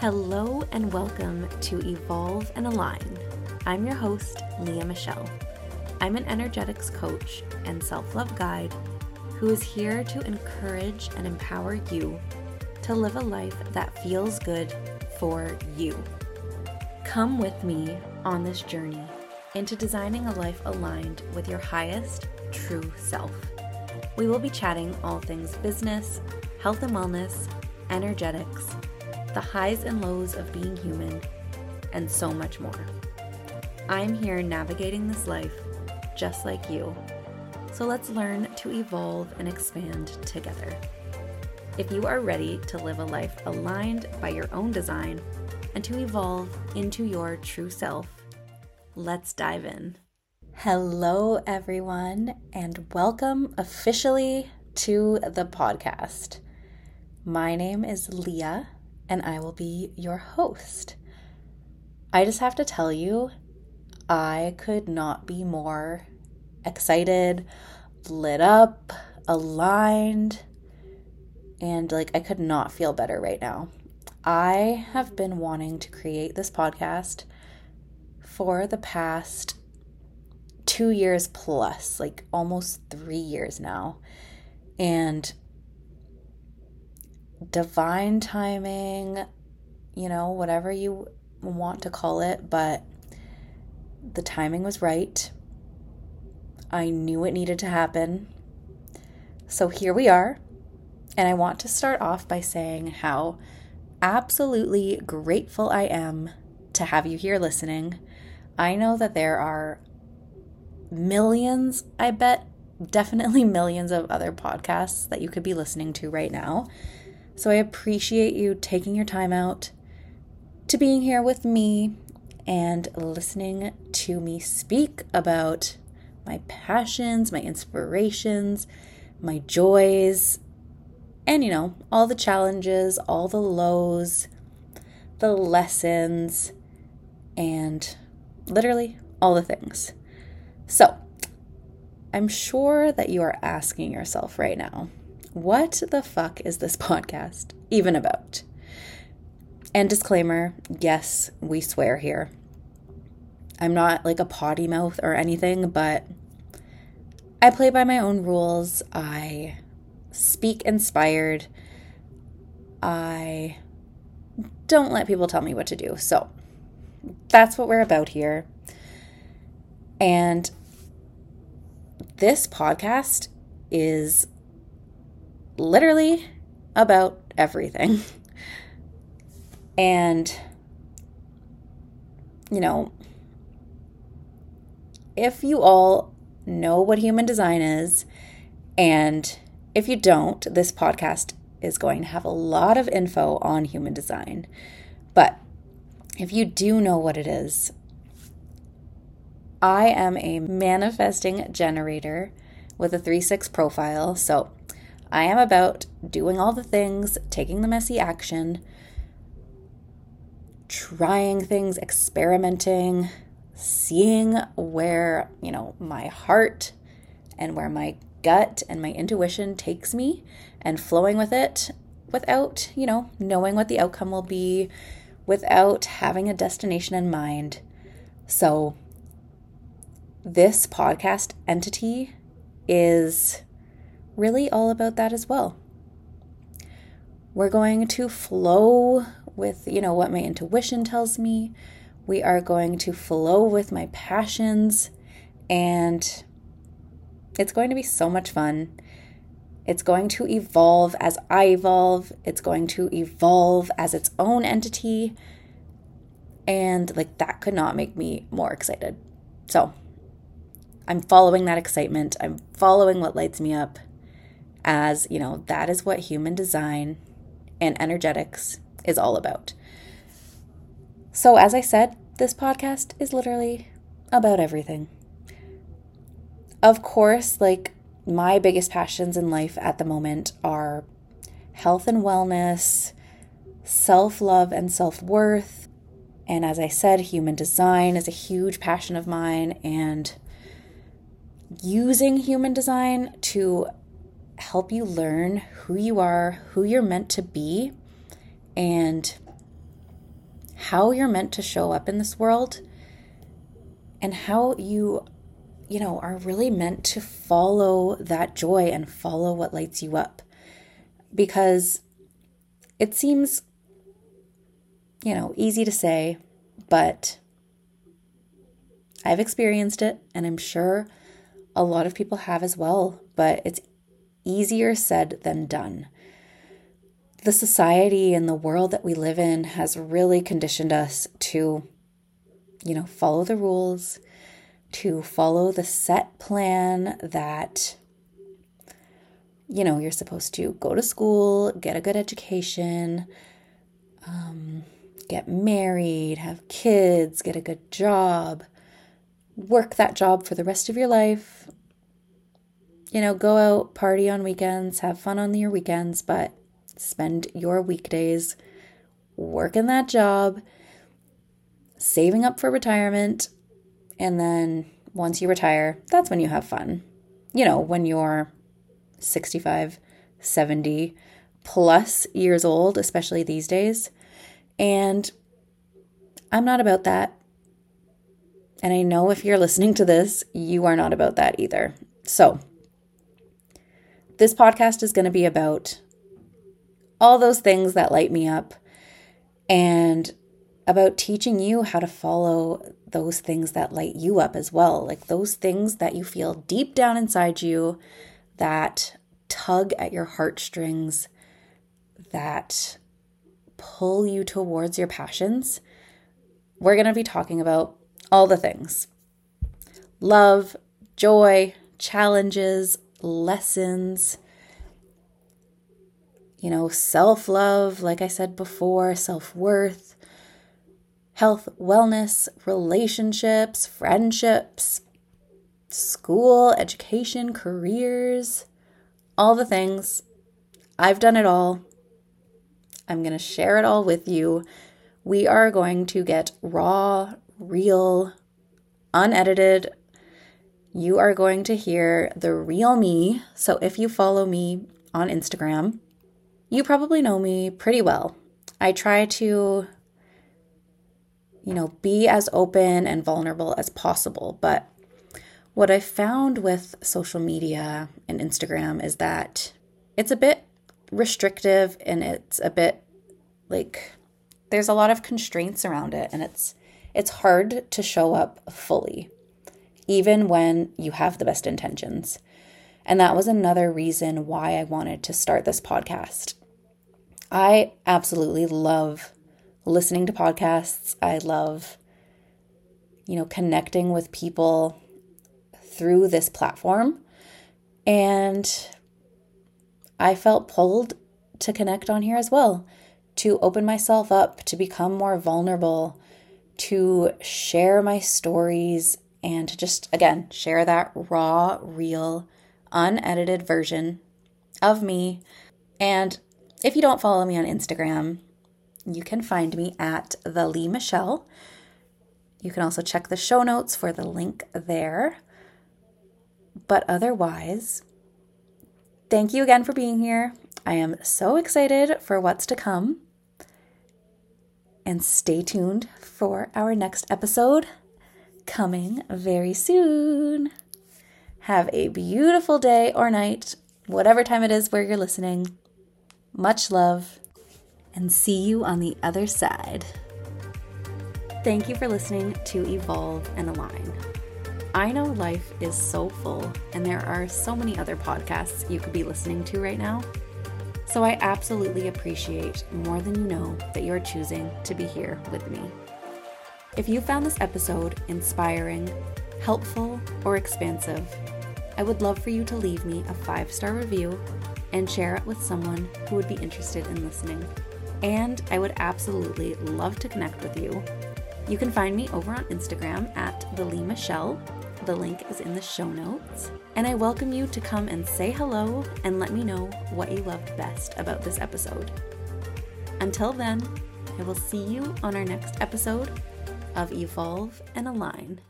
Hello and welcome to Evolve and Align. I'm your host, Leah Michelle. I'm an energetics coach and self love guide who is here to encourage and empower you to live a life that feels good for you. Come with me on this journey into designing a life aligned with your highest true self. We will be chatting all things business, health and wellness, energetics, the highs and lows of being human, and so much more. I'm here navigating this life just like you. So let's learn to evolve and expand together. If you are ready to live a life aligned by your own design and to evolve into your true self, let's dive in. Hello, everyone, and welcome officially to the podcast. My name is Leah, and I will be your host. I just have to tell you, I could not be more excited, lit up, aligned, and like I could not feel better right now. I have been wanting to create this podcast for the past two years plus, like almost three years now. And divine timing, you know, whatever you want to call it, but the timing was right. I knew it needed to happen. So here we are. And I want to start off by saying how absolutely grateful I am to have you here listening. I know that there are millions, I bet, definitely millions of other podcasts that you could be listening to right now. So I appreciate you taking your time out to being here with me and listening to me speak about my passions, my inspirations, my joys, and you know, all the challenges, all the lows, the lessons, and literally all the things. So, I'm sure that you are asking yourself right now what the fuck is this podcast even about? And disclaimer yes, we swear here. I'm not like a potty mouth or anything, but I play by my own rules. I speak inspired. I don't let people tell me what to do. So that's what we're about here. And this podcast is literally about everything. And, you know, if you all know what human design is, and if you don't, this podcast is going to have a lot of info on human design. But if you do know what it is, I am a manifesting generator with a 3 6 profile. So I am about doing all the things, taking the messy action, trying things, experimenting, seeing where, you know, my heart and where my gut and my intuition takes me and flowing with it without, you know, knowing what the outcome will be, without having a destination in mind. So, this podcast entity is really all about that as well. We're going to flow with, you know, what my intuition tells me. We are going to flow with my passions and it's going to be so much fun. It's going to evolve as I evolve. It's going to evolve as its own entity. And like that could not make me more excited. So I'm following that excitement. I'm following what lights me up as, you know, that is what human design and energetics is all about. So, as I said, this podcast is literally about everything. Of course, like my biggest passions in life at the moment are health and wellness, self love and self worth. And as I said, human design is a huge passion of mine, and using human design to help you learn who you are, who you're meant to be, and how you're meant to show up in this world and how you you know are really meant to follow that joy and follow what lights you up. Because it seems you know easy to say but I've experienced it and I'm sure a lot of people have as well but it's easier said than done the society and the world that we live in has really conditioned us to, you know, follow the rules, to follow the set plan that, you know, you're supposed to go to school, get a good education, um, get married, have kids, get a good job, work that job for the rest of your life. You know, go out, party on weekends, have fun on your weekends, but spend your weekdays working that job, saving up for retirement, and then once you retire, that's when you have fun. You know, when you're 65, 70 plus years old, especially these days. And I'm not about that. And I know if you're listening to this, you are not about that either. So, this podcast is going to be about all those things that light me up, and about teaching you how to follow those things that light you up as well. Like those things that you feel deep down inside you that tug at your heartstrings, that pull you towards your passions. We're going to be talking about all the things love, joy, challenges, lessons you know, self love, like I said before, self worth, health, wellness, relationships, friendships, school, education, careers, all the things. I've done it all. I'm going to share it all with you. We are going to get raw, real, unedited. You are going to hear the real me. So if you follow me on Instagram, you probably know me pretty well. I try to, you know, be as open and vulnerable as possible. But what I found with social media and Instagram is that it's a bit restrictive and it's a bit like there's a lot of constraints around it and it's it's hard to show up fully even when you have the best intentions. And that was another reason why I wanted to start this podcast. I absolutely love listening to podcasts. I love, you know, connecting with people through this platform. And I felt pulled to connect on here as well, to open myself up, to become more vulnerable, to share my stories, and just, again, share that raw, real, unedited version of me. And if you don't follow me on Instagram, you can find me at the Lee Michelle. You can also check the show notes for the link there. But otherwise, thank you again for being here. I am so excited for what's to come. And stay tuned for our next episode coming very soon. Have a beautiful day or night, whatever time it is where you're listening. Much love, and see you on the other side. Thank you for listening to Evolve and Align. I know life is so full, and there are so many other podcasts you could be listening to right now. So I absolutely appreciate more than you know that you're choosing to be here with me. If you found this episode inspiring, helpful, or expansive, I would love for you to leave me a five star review and share it with someone who would be interested in listening. And I would absolutely love to connect with you. You can find me over on Instagram at the Lee Michelle. The link is in the show notes. And I welcome you to come and say hello and let me know what you loved best about this episode. Until then, I will see you on our next episode of Evolve and Align.